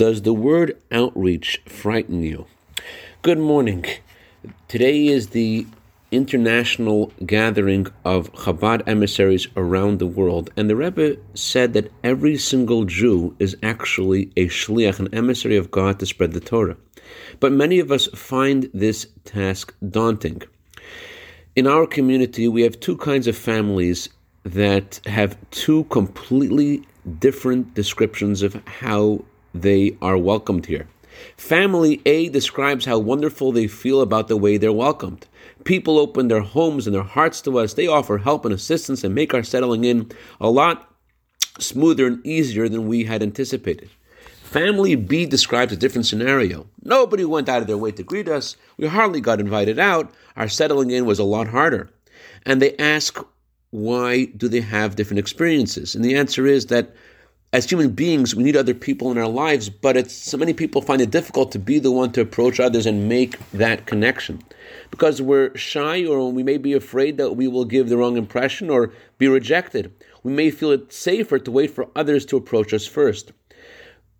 Does the word outreach frighten you? Good morning. Today is the international gathering of Chabad emissaries around the world, and the Rebbe said that every single Jew is actually a shliach, an emissary of God to spread the Torah. But many of us find this task daunting. In our community, we have two kinds of families that have two completely different descriptions of how they are welcomed here. Family A describes how wonderful they feel about the way they're welcomed. People open their homes and their hearts to us. They offer help and assistance and make our settling in a lot smoother and easier than we had anticipated. Family B describes a different scenario. Nobody went out of their way to greet us. We hardly got invited out. Our settling in was a lot harder. And they ask, why do they have different experiences? And the answer is that as human beings, we need other people in our lives, but it's so many people find it difficult to be the one to approach others and make that connection because we're shy or we may be afraid that we will give the wrong impression or be rejected. We may feel it safer to wait for others to approach us first.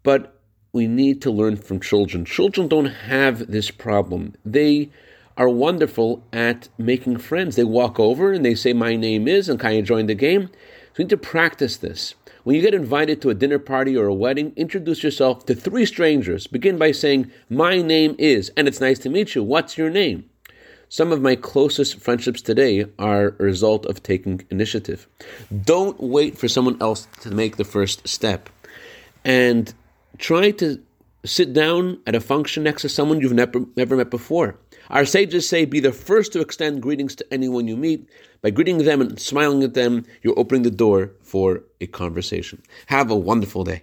But we need to learn from children. Children don't have this problem. They are wonderful at making friends. They walk over and they say, My name is, and can you join the game? So we need to practice this. When you get invited to a dinner party or a wedding, introduce yourself to three strangers. Begin by saying, My name is, and it's nice to meet you. What's your name? Some of my closest friendships today are a result of taking initiative. Don't wait for someone else to make the first step. And try to sit down at a function next to someone you've never, never met before. Our sages say, be the first to extend greetings to anyone you meet. By greeting them and smiling at them, you're opening the door for a conversation. Have a wonderful day.